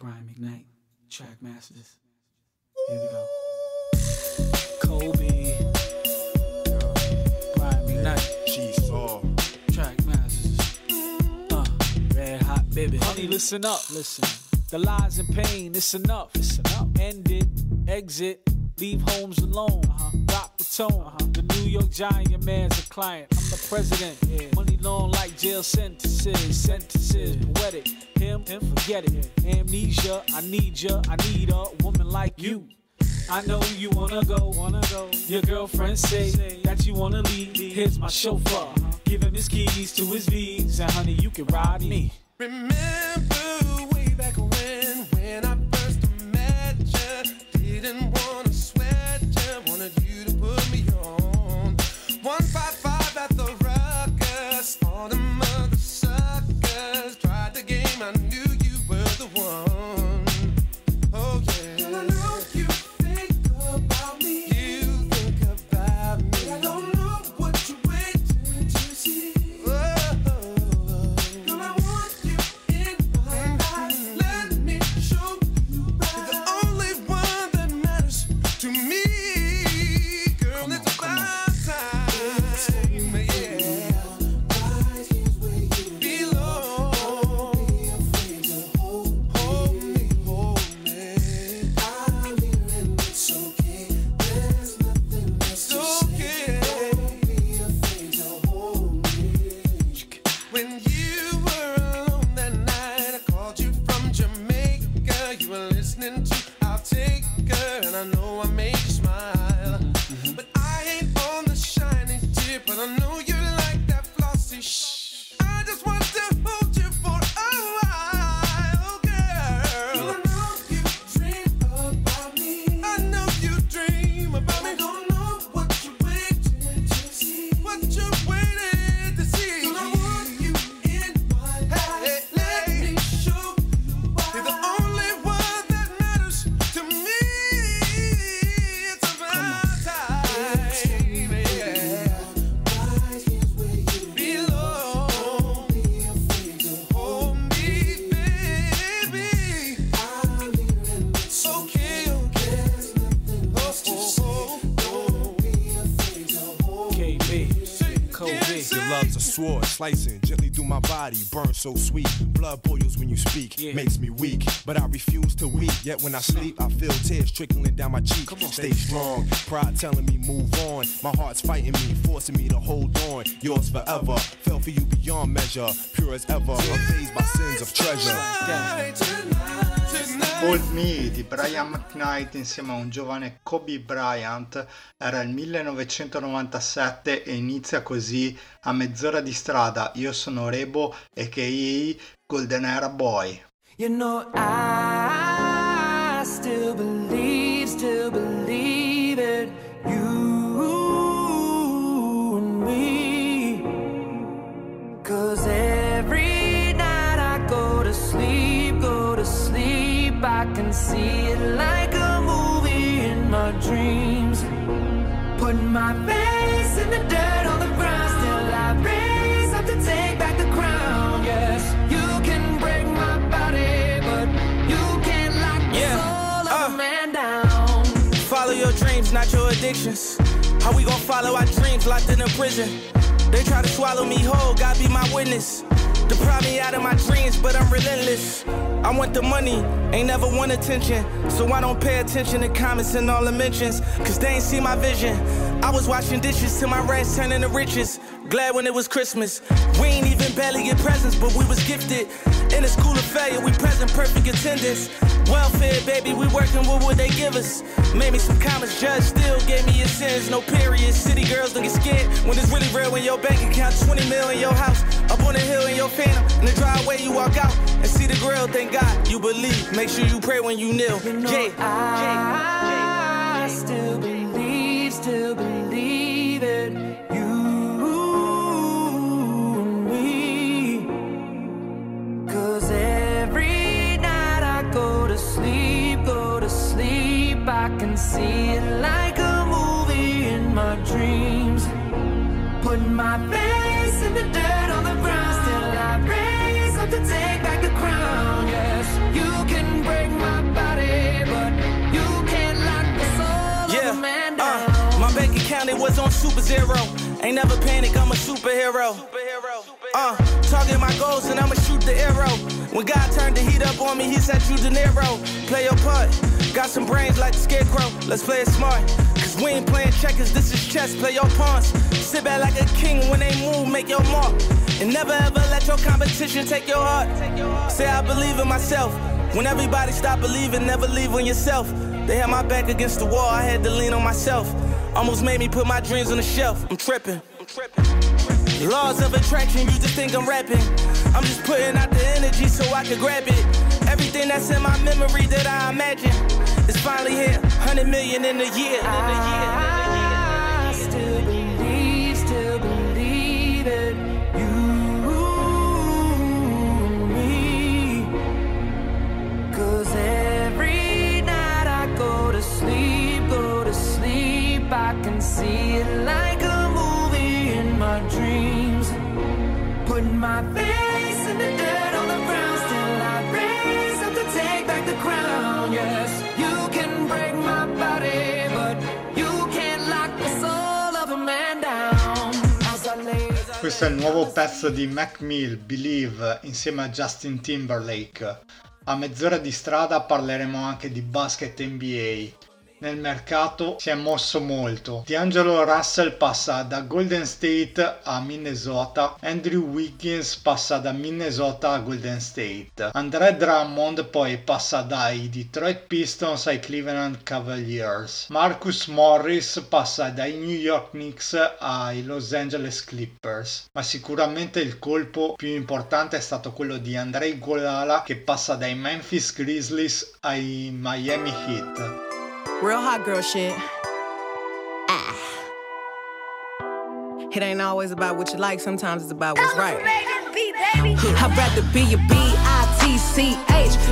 Brian McKnight, Track Masters. Here we go. Kobe. Brian McKnight. She saw. Track Masters. Uh, red hot baby. Honey, listen up. Listen. The lies and pain, it's enough. It's enough. End it, exit, leave homes alone. Uh-huh. Tone. Uh-huh. The New York Giant, man's a client. I'm the president. Yeah. Money long like jail sentences. Sentences, poetic. Him, him, forget it. Amnesia, I need ya. I need a woman like you. I know you wanna go, wanna go. Your girlfriend say that you wanna leave. Me. Here's my chauffeur. Give him his keys to his V's, and honey, you can ride me. Remember knew you were the one. Slicing gently through my body, burn so sweet. Blood boils when you speak, Yeah. makes me weak, but I refuse to weep. Yet when I sleep, I feel tears trickling down my cheek. Stay strong, pride telling me move on. My heart's fighting me, forcing me to hold on. Yours forever, fell for you beyond measure, pure as ever, unfazed by sins of treasure. Hold Me di Brian McKnight insieme a un giovane Kobe Bryant era il 1997 e inizia così a mezz'ora di strada. Io sono Rebo e che Golden Era Boy. You know, I see it like a movie in my dreams. Putting my face in the dirt on the ground, still I raise up to take back the crown. Yes, you can break my body, but you can't lock the Yeah, soul of uh. a man down. Follow your dreams, not your addictions. How we gon' follow our dreams locked in a prison? They try to swallow me whole, God be my witness. Deprive me out of my dreams, but I'm relentless. I want the money, ain't never want attention. So I don't pay attention to comments and all the mentions, cause they ain't see my vision. I was washing dishes till my rats turned into riches. Glad when it was Christmas. We ain't even barely get presents, but we was gifted. In a school of failure, we present perfect attendance. Welfare, baby, we working with what they give us. Made me some comments, judge still gave me a sentence. No period. City girls don't get scared when it's really real. When your bank account 20 mil in your house, up on the hill in your phantom. In the driveway, you walk out and see the grill. Thank God you believe. Make sure you pray when you kneel. You know, Yeah. can see it like a movie in my dreams. Put my face in the dirt on the ground, till I raise up to take back the crown. Yes, you can break my body, but you can't lock the soul yeah. of a man uh, down. Uh, my bank account it was on super zero. Ain't never panic, I'm a superhero. superhero. Uh, target my goals and I'ma shoot the arrow. When God turned the heat up on me, he said, You De Niro, play your part. Got some brains like the scarecrow. Let's play it smart. Cause we ain't playing checkers, this is chess. Play your pawns. Sit back like a king when they move, make your mark. And never ever let your competition take your heart. Say, I believe in myself. When everybody stop believing, never leave on yourself. They had my back against the wall, I had to lean on myself. Almost made me put my dreams on the shelf. I'm tripping. I'm tripping. Laws of attraction, you just think I'm rapping. I'm just putting out the energy so I can grab it. Everything that's in my memory that I imagine is finally here. 100 million in a year. I Questo è il nuovo pezzo di Mac Mill, Believe, insieme a Justin Timberlake. A mezz'ora di strada parleremo anche di basket NBA. Nel mercato si è mosso molto. D'Angelo Russell passa da Golden State a Minnesota, Andrew Wiggins passa da Minnesota a Golden State, Andre Drummond poi passa dai Detroit Pistons ai Cleveland Cavaliers, Marcus Morris passa dai New York Knicks ai Los Angeles Clippers, ma sicuramente il colpo più importante è stato quello di Andrei Golala che passa dai Memphis Grizzlies ai Miami Heat. Real hot girl shit. Ah. It ain't always about what you like, sometimes it's about what's right. I'd rather be a B-I-T-C-H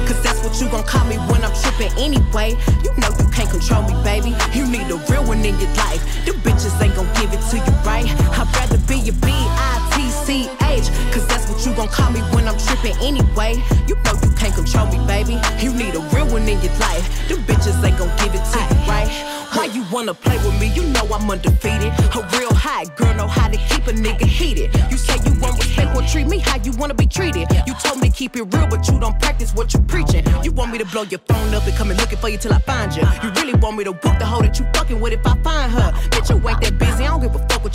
Cause that's what you gon' call me when I'm trippin' anyway You know you can't control me, baby You need a real one in your life The bitches ain't gon' give it to you, right? I'd rather be a B-I-T-C-H Cause that's what you gon' call me when I'm trippin' anyway. You know you can't control me, baby. You need a real one in your life. The bitches ain't gon' give it to you, right? Why you wanna play with me? You know I'm undefeated. A real hot girl know how to keep a nigga heated. You say you want respect, well treat me how you wanna be treated. You told me to keep it real, but you don't practice what you preaching You want me to blow your phone up and come and looking for you till I find you You really want me to whoop the hoe that you fucking with if I find her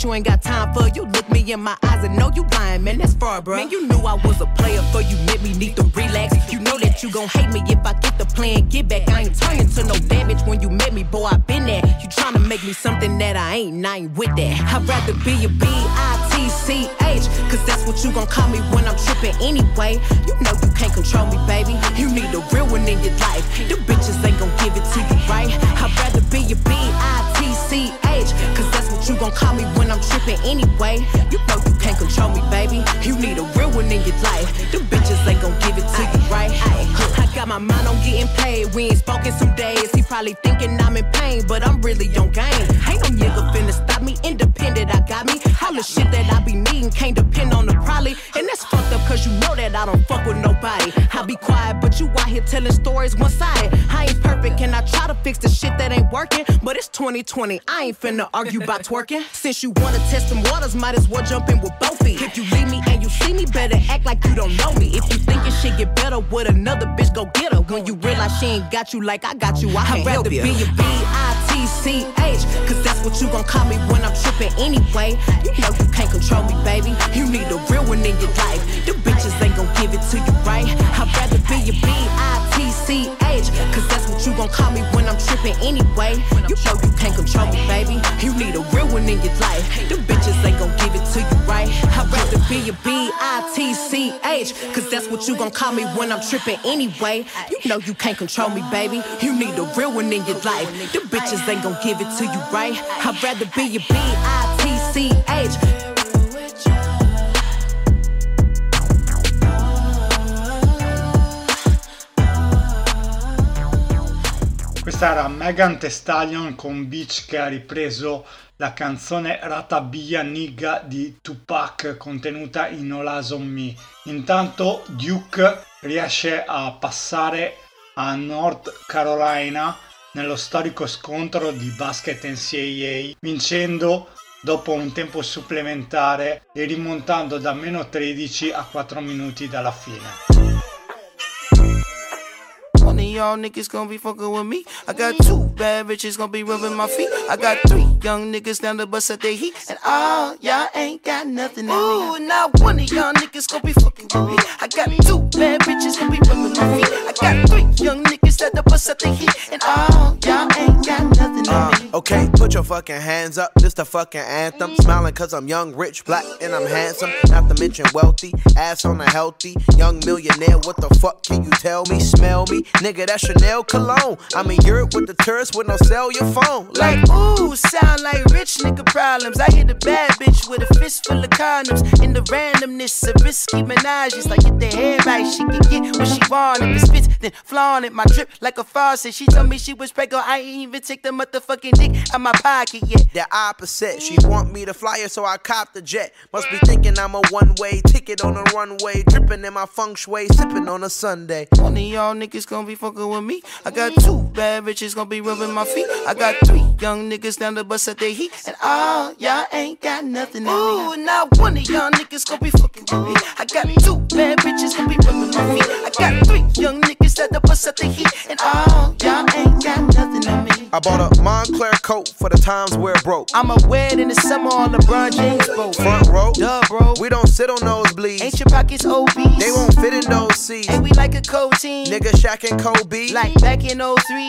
you ain't got time for. You look me in my eyes and know you lying, man, that's far, bro Man, you knew I was a player for you. Met me, need to relax. You know that you gon' hate me if I get the plan, get back. I ain't turning to no damage when you met me, boy, I been there. You tryna make me something that I ain't, I ain't with that. I'd rather be a B-I-T-C-H Cause that's what you gon' call me when I'm trippin' anyway. You know you can't control me, baby. You need a real one in your life. The bitches ain't gon' give it to you, right? I'd rather be a B-I-T-C-H Cause that's what you gon' call me when I'm trippin' anyway. You know you can't control me, baby. You need a real one in your life. The bitches ain't gon' give it to you, right? I got my mind on getting paid. We ain't spoken some days. He probably thinking I'm in pain But I'm really on game. Ain't no nigga finna stop me. Independent, I got me. All the shit that I be needing Can't depend on the probably. And that's fucked up cause you know that I don't fuck with nobody. I be quiet but you out here telling stories one-sided. I ain't perfect and I try to fix the shit that ain't working. But it's 2020 I ain't finna argue about twerking. Since you wanna test them waters Might as well jump in with both feet. If you leave me and you see me Better act like you don't know me. If you think your shit get better with another bitch Go get her. When you realize she ain't got you like I got you I can't I'd help rather you be a B-I-T-C-H Cause that's what you gon' call me when I'm trippin' anyway. You know you can't control me, baby. You need a real one in your life. The bitches ain't gon' give it to you, right? I'd rather be a B-I-T-C-H Cause that's what you gon' call me when I'm trippin' anyway. You know you can't control me, baby. You need a real one in your life. The bitches ain't gon' give it to you, right? I'd rather be a B-I-T-C-H Cause that's what you gon' call me when I'm trippin' anyway. You know you can't control me, baby. You need a real one in your life. The bitches ain't gon' give it to you, right? I'd rather be a B-I-T-C-H Questa era Megan Thee Stallion con Beach che ha ripreso la canzone Ratabia Nigga di Tupac contenuta in Eyes on Me. Intanto Duke riesce a passare a North Carolina nello storico scontro di basket NCAA, vincendo dopo un tempo supplementare e rimontando da meno 13 a 4 minuti dalla fine. One of y'all niggas gonna be fucking with me. I got two bad bitches gonna be rubbing my feet. I got three young niggas down the bus at their heat. And all y'all ain't got nothing in Ooh, me. Not one of y'all niggas gonna be fucking with me. I got two bad bitches gonna be rubbing my feet. I got three young niggas at the bus at their heat. And all y'all ain't got nothing uh, me. Okay, put your fucking hands up. This the fucking anthem. Smiling cause I'm young, rich, black, and I'm handsome. Not to mention wealthy. Ass on a healthy. Young millionaire. What the fuck can you tell me? Smell me? Nigga, that Chanel cologne. I'm in Europe with the tourists with no your phone. Like, ooh, sound like rich nigga problems. I hit a bad bitch with a fist full of condoms. In the randomness of risky menages. Like, get the hair right, she can get what she want. If it spits, then flaunt it. My drip like a faucet. She told me she was pregnant. I ain't even take the motherfucking dick out my pocket yet. The opposite. She want me to fly her, so I cop the jet. Must be thinking I'm a one way ticket on a runway. Dripping in my feng shui, sipping on a Sunday. One of y'all niggas gonna be fucking with me. I got two bad bitches gonna be rubbing my feet. I got three young niggas down the bus at their heat. And all y'all ain't got nothing. Ooh. Not one of y'all niggas gonna be fucking with me. I got two bad bitches gonna be rubbing my feet. I got three young niggas at the bus at their heat. And all y'all ain't got nothing on me. I bought a Moncler coat for the times where it broke. I'ma wear it in the summer on LeBron James boat. Front row, duh, bro. We don't sit on nosebleeds. Ain't your pockets obese? They won't fit in those seats. And we like a cold team. Nigga Shaq and Kobe. Like back in 03.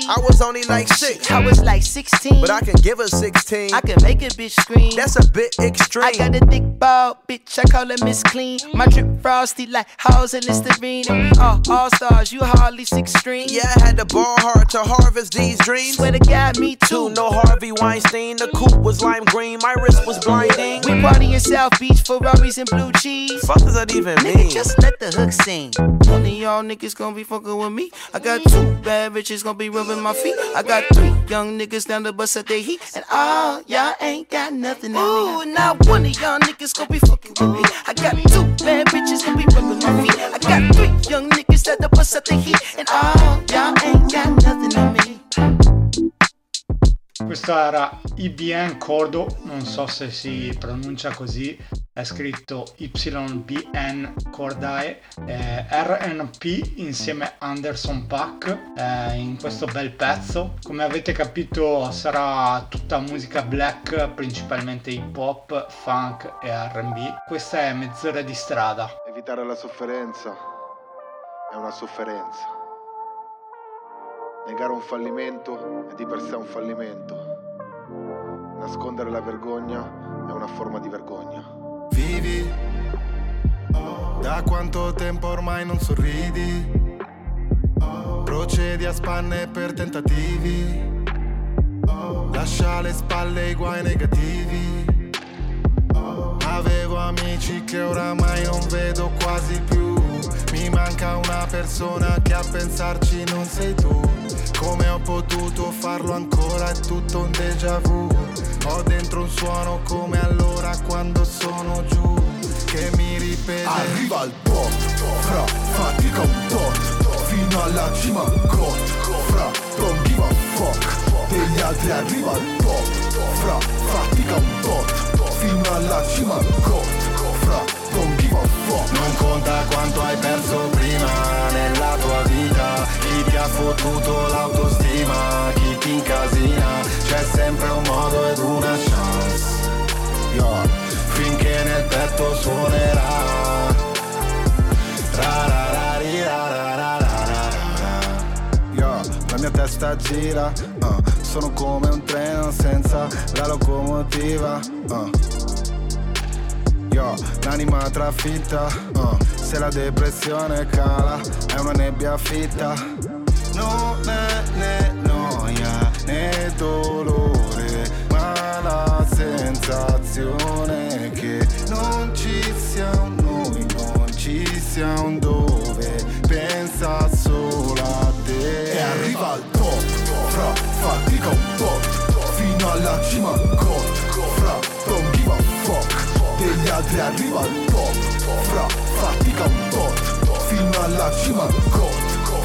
I was only like six. I was like 16. But I can give her 16. I can make a bitch scream. That's a bit extreme. I got a thick ball, bitch. I call her Miss Clean. My drip frosty like Halls and Listerine. And uh, we all stars. You hardly six string. Yeah, I had to ball hard to harvest these dreams. Swear to God, me too no Harvey Weinstein. The coupe was lime green, my wrist was blinding. We party in South Beach, Ferraris and blue cheese. Fuck does that even Nigga, mean? just let the hook sing. One of y'all niggas gonna be fucking with me. I got two bad bitches gonna be rubbing my feet. I got three young niggas down the bus at their heat. And all y'all ain't got nothing in Ooh, me. Not one of y'all niggas gonna be fucking with me. I got two bad bitches gonna be rubbing my feet. I got three young niggas at the bus at their heat. And all y'all ain't got nothing in me. Questo era IBN Cordo, non so se si pronuncia così, è scritto YBN Cordae, eh, RNP insieme Anderson Pack eh, in questo bel pezzo. Come avete capito sarà tutta musica black, principalmente hip hop, funk e RB. Questa è mezz'ora di strada. Evitare la sofferenza è una sofferenza. Negare un fallimento è di per sé un fallimento. Nascondere la vergogna è una forma di vergogna. Vivi, da quanto tempo ormai non sorridi? Procedi a spanne per tentativi. Lascia alle spalle i guai negativi. Avevo amici che oramai non vedo quasi più. Mi manca una persona che a pensarci non sei tu. Come ho potuto farlo ancora? È tutto un déjà vu. Ho dentro un suono come allora quando sono giù. Che mi ripete. Arriva il pop, fra fatica un tot. Fino alla cima got, fra don't give a fuck. Degli altri arriva il pop, fra fatica un tot. Fino alla cima got, fra don't give a fuck. Non conta quanto hai perso prima nella tua vita Chi ti ha fottuto l'autostima, chi ti incasina C'è sempre un modo ed una chance yeah. Finché nel petto suonerà La mia testa gira, uh, sono come un treno senza la locomotiva uh. Yo, l'anima trafitta, uh, se la depressione cala, è una nebbia fitta. Non è né noia né dolore, ma la sensazione che non ci sia un noi, non ci sia un dove, pensa solo a te. E arriva il top, fra fatica un tot, fino alla cima got, altri arriva al top Fra fatica un tot Fino alla cima del cot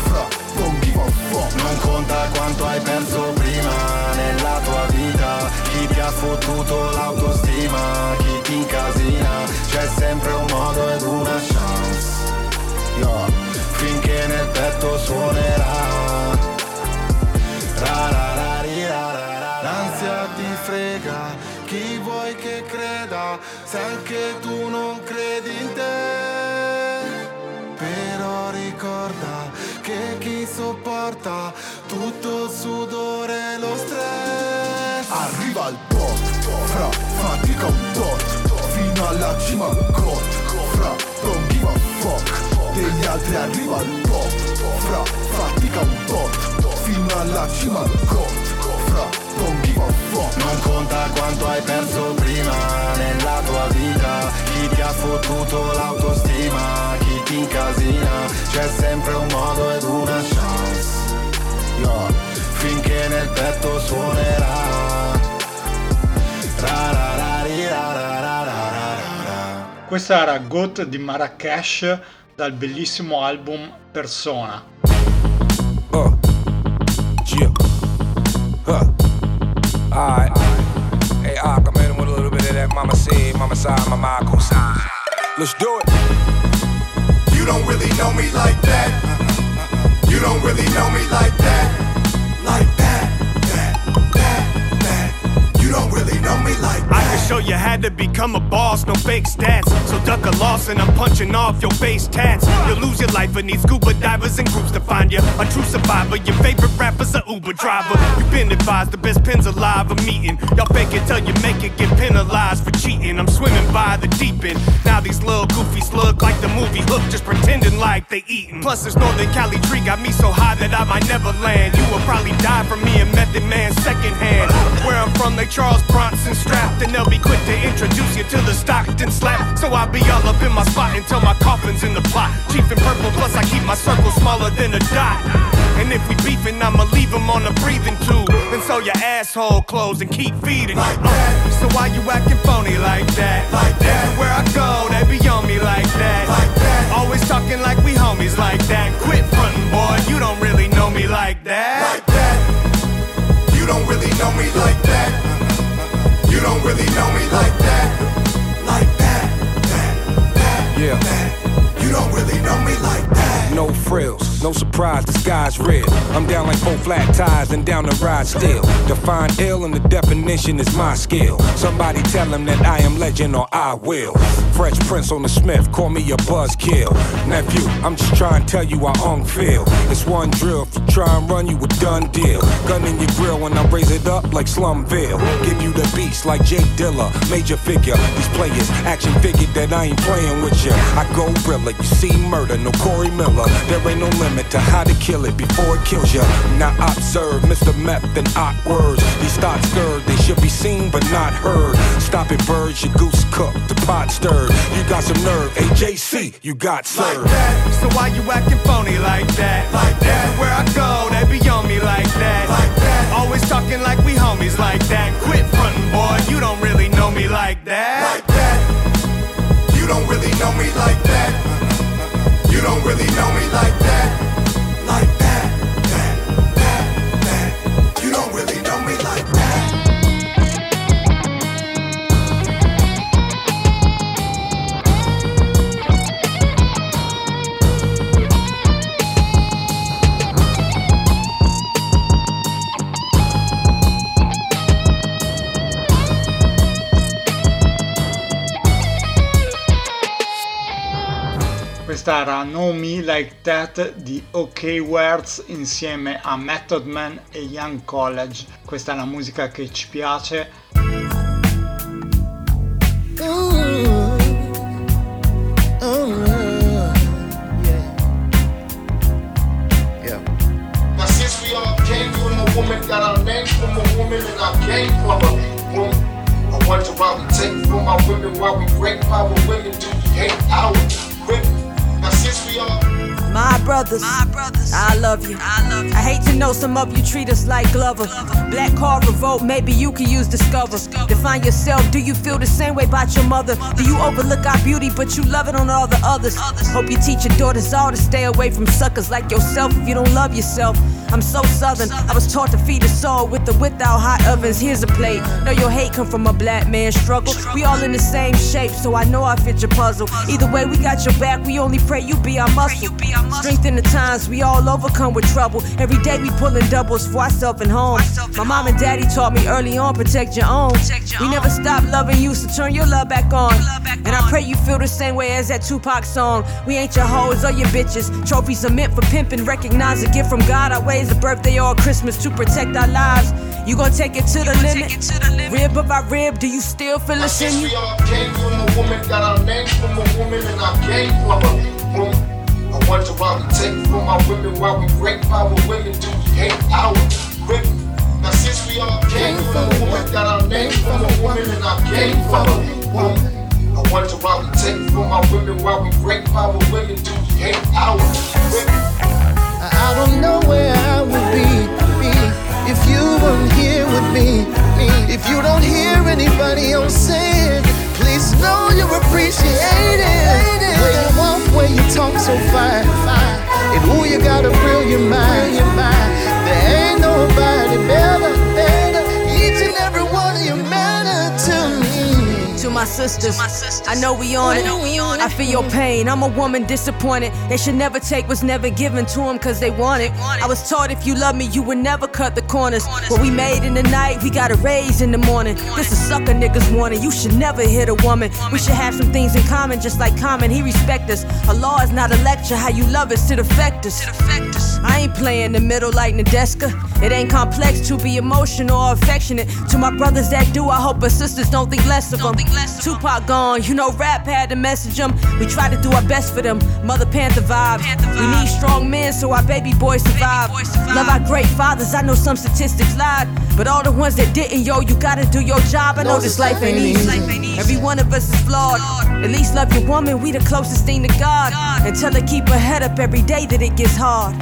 Fra don't give a fuck Non conta quanto hai perso prima Nella tua vita. Chi ti ha fottuto l'autostima Chi ti incasina. C'è sempre un modo ed una chance. No. Finché nel petto suonerà. Rara se anche tu non credi in te. Però ricorda che chi sopporta tutto il sudore e lo stress. Arriva il pop, fra, fatica un tot Fino alla cima got, fra, don't give a fuck Degli altri arriva il pop, fra, fatica un tot Fino alla cima got, fra, don't give a fuck Non conta quanto hai perso prima nella tua vita Chi ti ha fottuto l'autostima, chi ti incasina C'è sempre un modo ed una chance Yo, Finché nel petto suonerà Ra, ra, ra, ri, ra, ra, ra, ra, ra, ra. Questa era Goat di Marrakesh dal bellissimo album Persona. Uh. Mama side, mama side. Let's do it. You don't really know me like that You don't really know me like that know me like I can show you how to become a boss, no fake stats. So duck a loss and I'm punching off your face tats. You'll lose your life and need scuba divers and groups to find you. A true survivor, your favorite rapper's a Uber driver. You've been advised the best pins alive are meeting. Y'all fake it till you make it, get penalized for cheating. I'm swimming by the deep end. Now these little goofies look like the movie Hook, just pretending like they eating. Plus this Northern Cali tree got me so high that I might never land. You will probably die from me and Method Man secondhand. Where I'm from, they Charles Bronson strapped, and they'll be quick to introduce you to the Stockton slap. So I'll be all up in my spot until my coffin's in the plot. Chief in purple, plus I keep my circle smaller than a dot. And if we beefing, I'ma leave 'em on a breathing tube. And so your asshole close and keep feeding. Like uh, that. So why you acting phony like that? Like that. Everywhere I go, they be on me like that. Like that. Always talking like we homies like that. Quit frontin', boy, you don't really know me like that. Like that You don't really know me like that You don't really know me like that Like that, that, that, Yeah. that You don't really know me like that No frills, no surprise, the sky's red. I'm down like four flat tires and down the ride still. Define ill and the definition is my skill. Somebody tell him that I am legend or I will. Fresh Prince on the Smith, call me a buzzkill. Nephew, I'm just trying to tell you how ung feel. It's one drill, if you try and run, you a done deal. Gun in your grill when I raise it up like Slumville. Give you the beats like J Dilla, major figure. These players, action figure that I ain't playing with ya. I go realer, you see murder, no Corey Miller. There ain't no limit to how to kill it before it kills ya. Now observe Mr. Meth and awkward words. These thoughts stirred, they should be seen but not heard. Stop it, birds, your goose cooked, the pot stirred. You got some nerve, AJC, you got served. So why you acting phony like that? Like that. Everywhere I go, they be on me like that. Like that. Always talking like we homies like that. Quit frontin', boy, you don't really know me like that. Like that You don't really know me like that You don't really know me like that era Know Me Like That di OK Words insieme a Method Man e Young College. Questa è la musica che ci piace. I wonder why we take from our women, why we break our women, do we hate our women? Since we all My brothers, my brothers, I love you. I love you. I hate to know some of you treat us like Glover. Black card revolt, maybe you can use Discover. Define yourself. Do you feel the same way about your mother? Do you overlook our beauty, but you love it on all the others? others? Hope you teach your daughters all to stay away from suckers like yourself if you don't love yourself. I'm so southern. I was taught to feed a soul with the without hot ovens. Here's a plate. Know your hate come from a black man's struggle. We all in the same shape, so I know I fit your puzzle. Either way, we got your back. We only pray you be our muscle. Strength in the times we all overcome with trouble. Every day we pulling doubles for ourselves and home. My mom and daddy taught me early on protect your own. We never stop loving you, so turn your love back on. And I pray you feel the same way as that Tupac song. We ain't your hoes or your bitches. Trophies are meant for pimping. Recognize a gift from God. Our ways a birthday or Christmas to protect our lives. You gon' take it to the limit. Rib of our rib, do you still feel the Since we you? all came from a woman, got our name from a woman, and I came from a woman. I wonder why we take from our women, why we break our women, do we hate our women? Now since we all came from a woman, got our name from a woman, and I came from a woman. I wonder why we take from our women, why we break our women, do we hate our women? I don't know where I would be, be if you weren't here with me, me. If you don't hear anybody else say it, please know you're appreciated. Where you walk, where you talk so fine. And who you got a brilliant mind. There ain't nobody better. To my sisters, I know we on it. I feel your pain. I'm a woman disappointed. They should never take what's never given to them cause they want it. I was taught if you love me, you would never cut the corners. What we made in the night, we gotta raise in the morning. This is sucker niggas warning. You should never hit a woman. We should have some things in common, just like common. He respect us. A law is not a lecture. How you love us to affect us. I ain't playing the middle like Nadeska. It ain't complex to be emotional or affectionate. To my brothers that do, I hope our sisters don't think less of them. Tupac gone, you know rap had to message them. We try to do our best for them. Mother Panther vibes. We need strong men so our baby boys survive. Love our great fathers. I know some statistics lied, but all the ones that didn't, yo, you gotta do your job. I know this life ain't easy. Every one of us is flawed. At least love your woman. We the closest thing to God. And tell her keep her head up every day that it gets hard.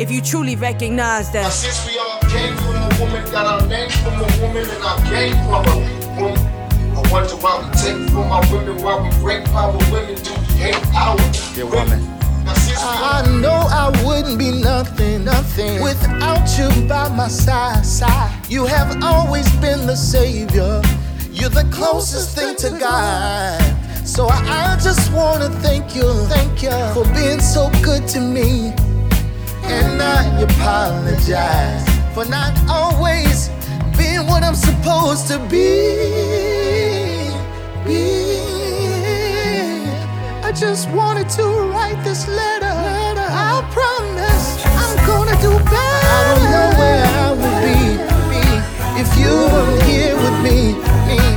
If you truly recognize Now that. since we all came from a woman, got our name from a woman, and I came from a woman. I wonder why we take from our women, why we break our women, do we hate our women? Now since I I know I wouldn't be nothing, nothing without you by my side, side. You have always been the savior. You're the closest thing to God. So I, I just wanna thank you, thank you for being so good to me. And I apologize for not always being what I'm supposed to be. Be. I just wanted to write this letter. I promise I'm gonna do better. I don't know where I would be, if you weren't here with me.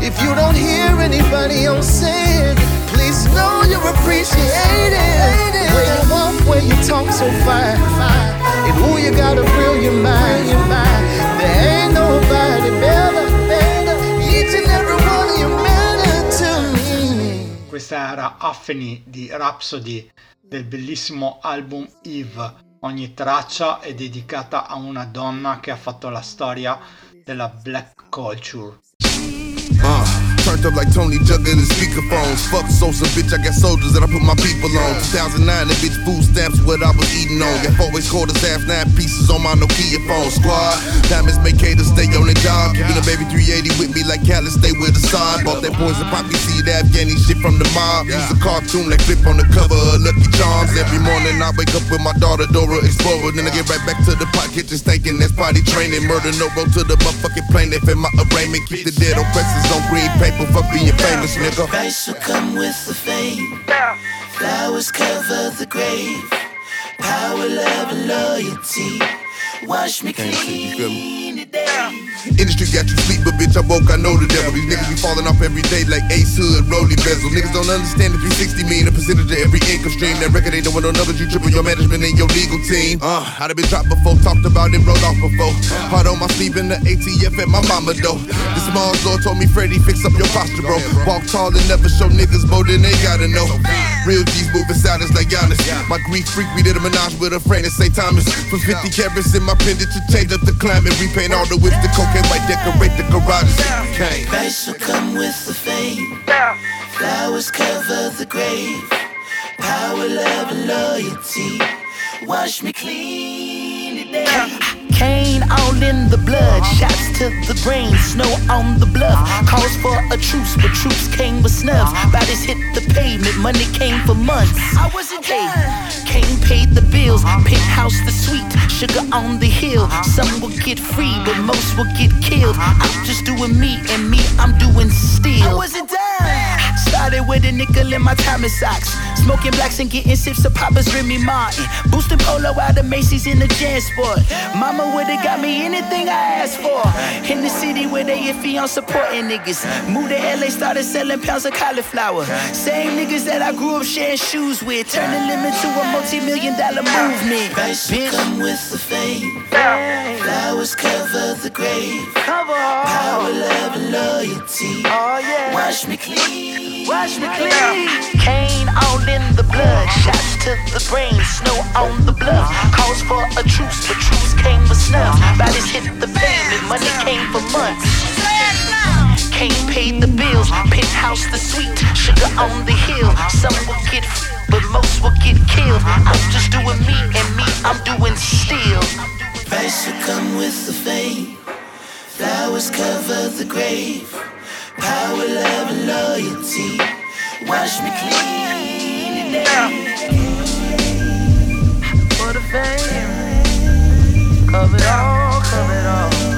If you don't hear anybody else say it, please know you're appreciated. Where you walk, where you talk so fine. And who you got a brilliant mind. There ain't nobody better. Questa era Affany di Rhapsody del bellissimo album Eve. Ogni traccia è dedicata a una donna che ha fatto la storia della black culture. Turned up like Tony Jugger the speakerphones. Fuck Sosa, bitch, I got soldiers that I put my people on. 2009, that bitch food stamps what I was eating on. Got four ways quarters, half nine pieces on my Nokia phone. Squad, diamonds make haters stay on their job. Keeping a baby 380 with me like Cali, stay with the side. Bought that poison poppy seed, Afghani shit from the mob. Use a cartoon like flip on the cover of Lucky Charms. Every morning I wake up with my daughter Dora Explorer. Then I get right back to the pot kitchen stinking. That's potty training. Murder no road to the motherfucking plane. If in my arraignment, keep the dead on presses on green paper. Fuck being famous, nigga. Will come with the fame. Flowers cover the grave. Power, love, and loyalty. Wash me Can't see, you feel me? clean today. Industry got you sleep, but bitch, I woke, I know the devil. These niggas be falling off every day like Ace Hood, Rolly Bezel. Niggas don't understand the 360 mean, a percentage of every income stream. That record ain't doing no numbers, you triple your management and your legal team. Uh, I'd have been dropped before, talked about it, rolled off before. In the ATF at my mama though. This small door told me, Freddie, fix up your posture, bro. Walk tall and never show niggas more than they gotta know. Real G's moving silence like Giannis. My grief freak, we did a menage with a friend at St. Thomas. For 50 carats in my pendant to change up the climate. Repaint all the whips, the cocaine white, decorate the garages. Kane. Vice will come with the fame. Flowers cover the grave. Power, love, and loyalty. Wash me clean today. Cane all in the blood, shots to the brain, snow on the bluff. Calls for a truce, but troops came with snubs. Bodies hit the pavement, money came for months. I wasn't hey, Kane paid the bills, penthouse the suite, sugar on the hill. Some will get free, but most will get killed. I'm just doing me, and me, I'm doing still. I wasn't done. Started with a nickel in my Thomas socks. Smoking blacks and getting sips of Papa's Remy Martin. Boosting polo out of Macy's in the Jansport. Mama would've got me anything I asked for. In the city where they iffy on supporting niggas. Moved to LA, started selling pounds of cauliflower. Same niggas that I grew up sharing shoes with. Turning them into a multi-million dollar movement. Vice will come with the fame. Flowers cover the grave. Power, love, and loyalty. Oh, Wash me clean. Wash me clean. Cane all in the blood, shots to the brain, snow on the bluff. Calls for a truce, but truce came with snubs. Bodies hit the pavement, money came for months. Kane paid the bills, penthouse the suite, sugar on the hill. Some will get, but most will get killed. I'm just doing me, and me, I'm doing still. Vice will come with the fame. Flowers cover the grave. Power, love, and loyalty. Wash me clean today. For the fame, cover it all, cover it all.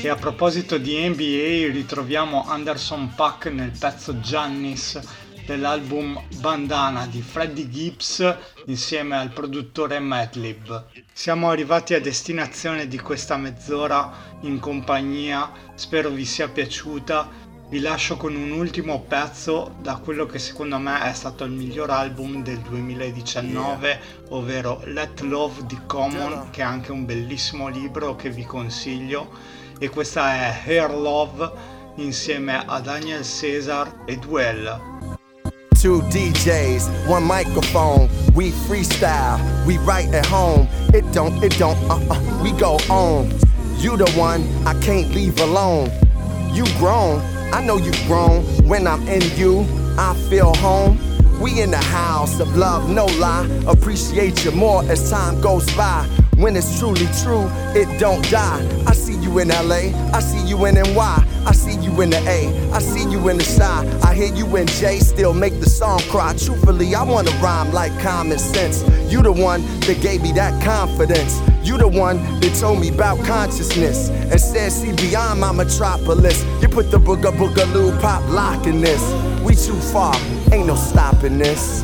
E a proposito di NBA, ritroviamo Anderson Pack nel pezzo Giannis dell'album Bandana di Freddie Gibbs insieme al produttore Madlib. Siamo arrivati a destinazione di questa mezz'ora in compagnia, spero vi sia piaciuta. Vi lascio con un ultimo pezzo da quello che secondo me è stato il miglior album del 2019, ovvero Let Love di Common, che è anche un bellissimo libro che vi consiglio. E questa è Hair Love insieme a Daniel Cesar e Duel. Two DJs, one microphone. We freestyle, we write at home. It don't, it don't, uh uh, we go on. You the one I can't leave alone. You grown, I know you grown. When I'm in you, I feel home. We in the house of love, no lie. Appreciate you more as time goes by. When it's truly true, it don't die. I see you in LA, I see you in NY, I see you in the A, I see you in the shy. I hear you in J, still make the song cry. Truthfully, I wanna rhyme like common sense. You the one that gave me that confidence. You the one that told me about consciousness and said, see beyond my metropolis. You put the booga boogaloo pop lock in this. We too far, ain't no stopping this.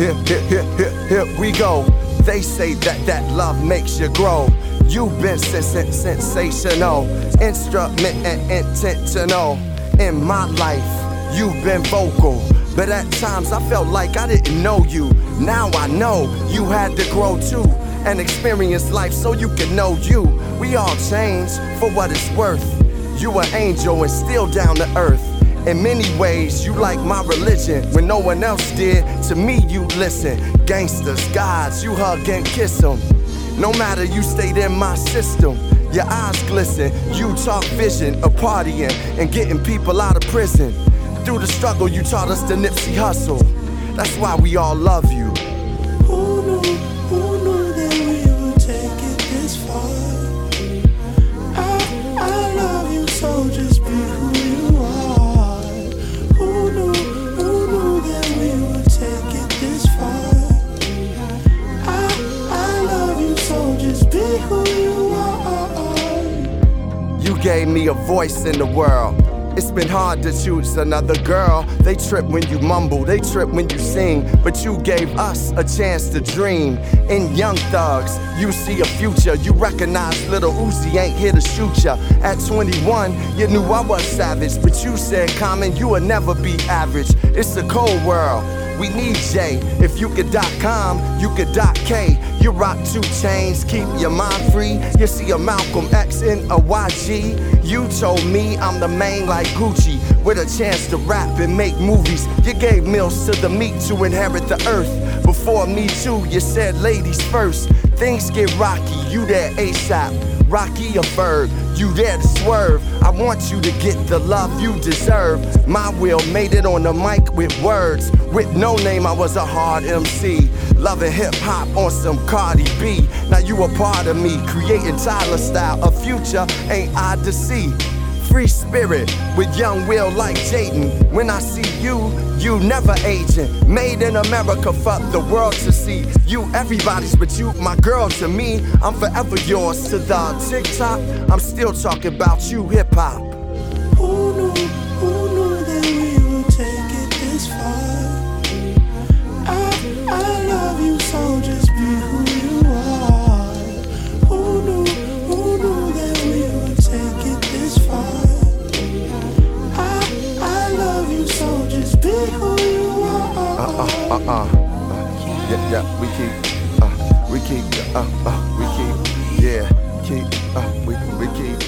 Here, here, here, here, we go. They say that that love makes you grow. You've been sens- sensational, instrument and intentional. In my life, you've been vocal. But at times I felt like I didn't know you. Now I know you had to grow too and experience life so you can know you. We all change for what it's worth. You an angel and still down to earth. In many ways, you like my religion. When no one else did, to me you listen. Gangsters, gods, you hug and kiss them. No matter you stayed in my system, your eyes glisten. You talk vision of partying and getting people out of prison. Through the struggle, you taught us the Nipsey Hussle. That's why we all love you. who you are. You gave me a voice in the world. It's been hard to choose another girl. They trip when you mumble, they trip when you sing. But you gave us a chance to dream. In young thugs, you see a future. You recognize little Uzi ain't here to shoot ya. At 21, you knew I was savage. But you said, Common, you will never be average. It's a cold world. We need J. If you could dot com, you could dot K. You rock two chains, keep your mind free. You see a Malcolm X in a YG. You told me I'm the main like Gucci, with a chance to rap and make movies. You gave meals to the meat to inherit the earth. Before me too, you said ladies first. Things get rocky, you there ASAP. Rocky or Ferg, you there to swerve. I want you to get the love you deserve. My will made it on the mic with words. With no name, I was a hard MC. Loving hip hop on some Cardi B. Now you a part of me, creating Tyler style. A future ain't odd to see. Free spirit with young will like Jaden. When I see you, you never aging. Made in America for the world to see. You everybody's but you, my girl to me. I'm forever yours to the TikTok. I'm still talking about you, hip hop. Uh uh. Yeah, yeah, we keep, uh, we keep, uh, uh, we keep, yeah, keep, uh, we, we keep,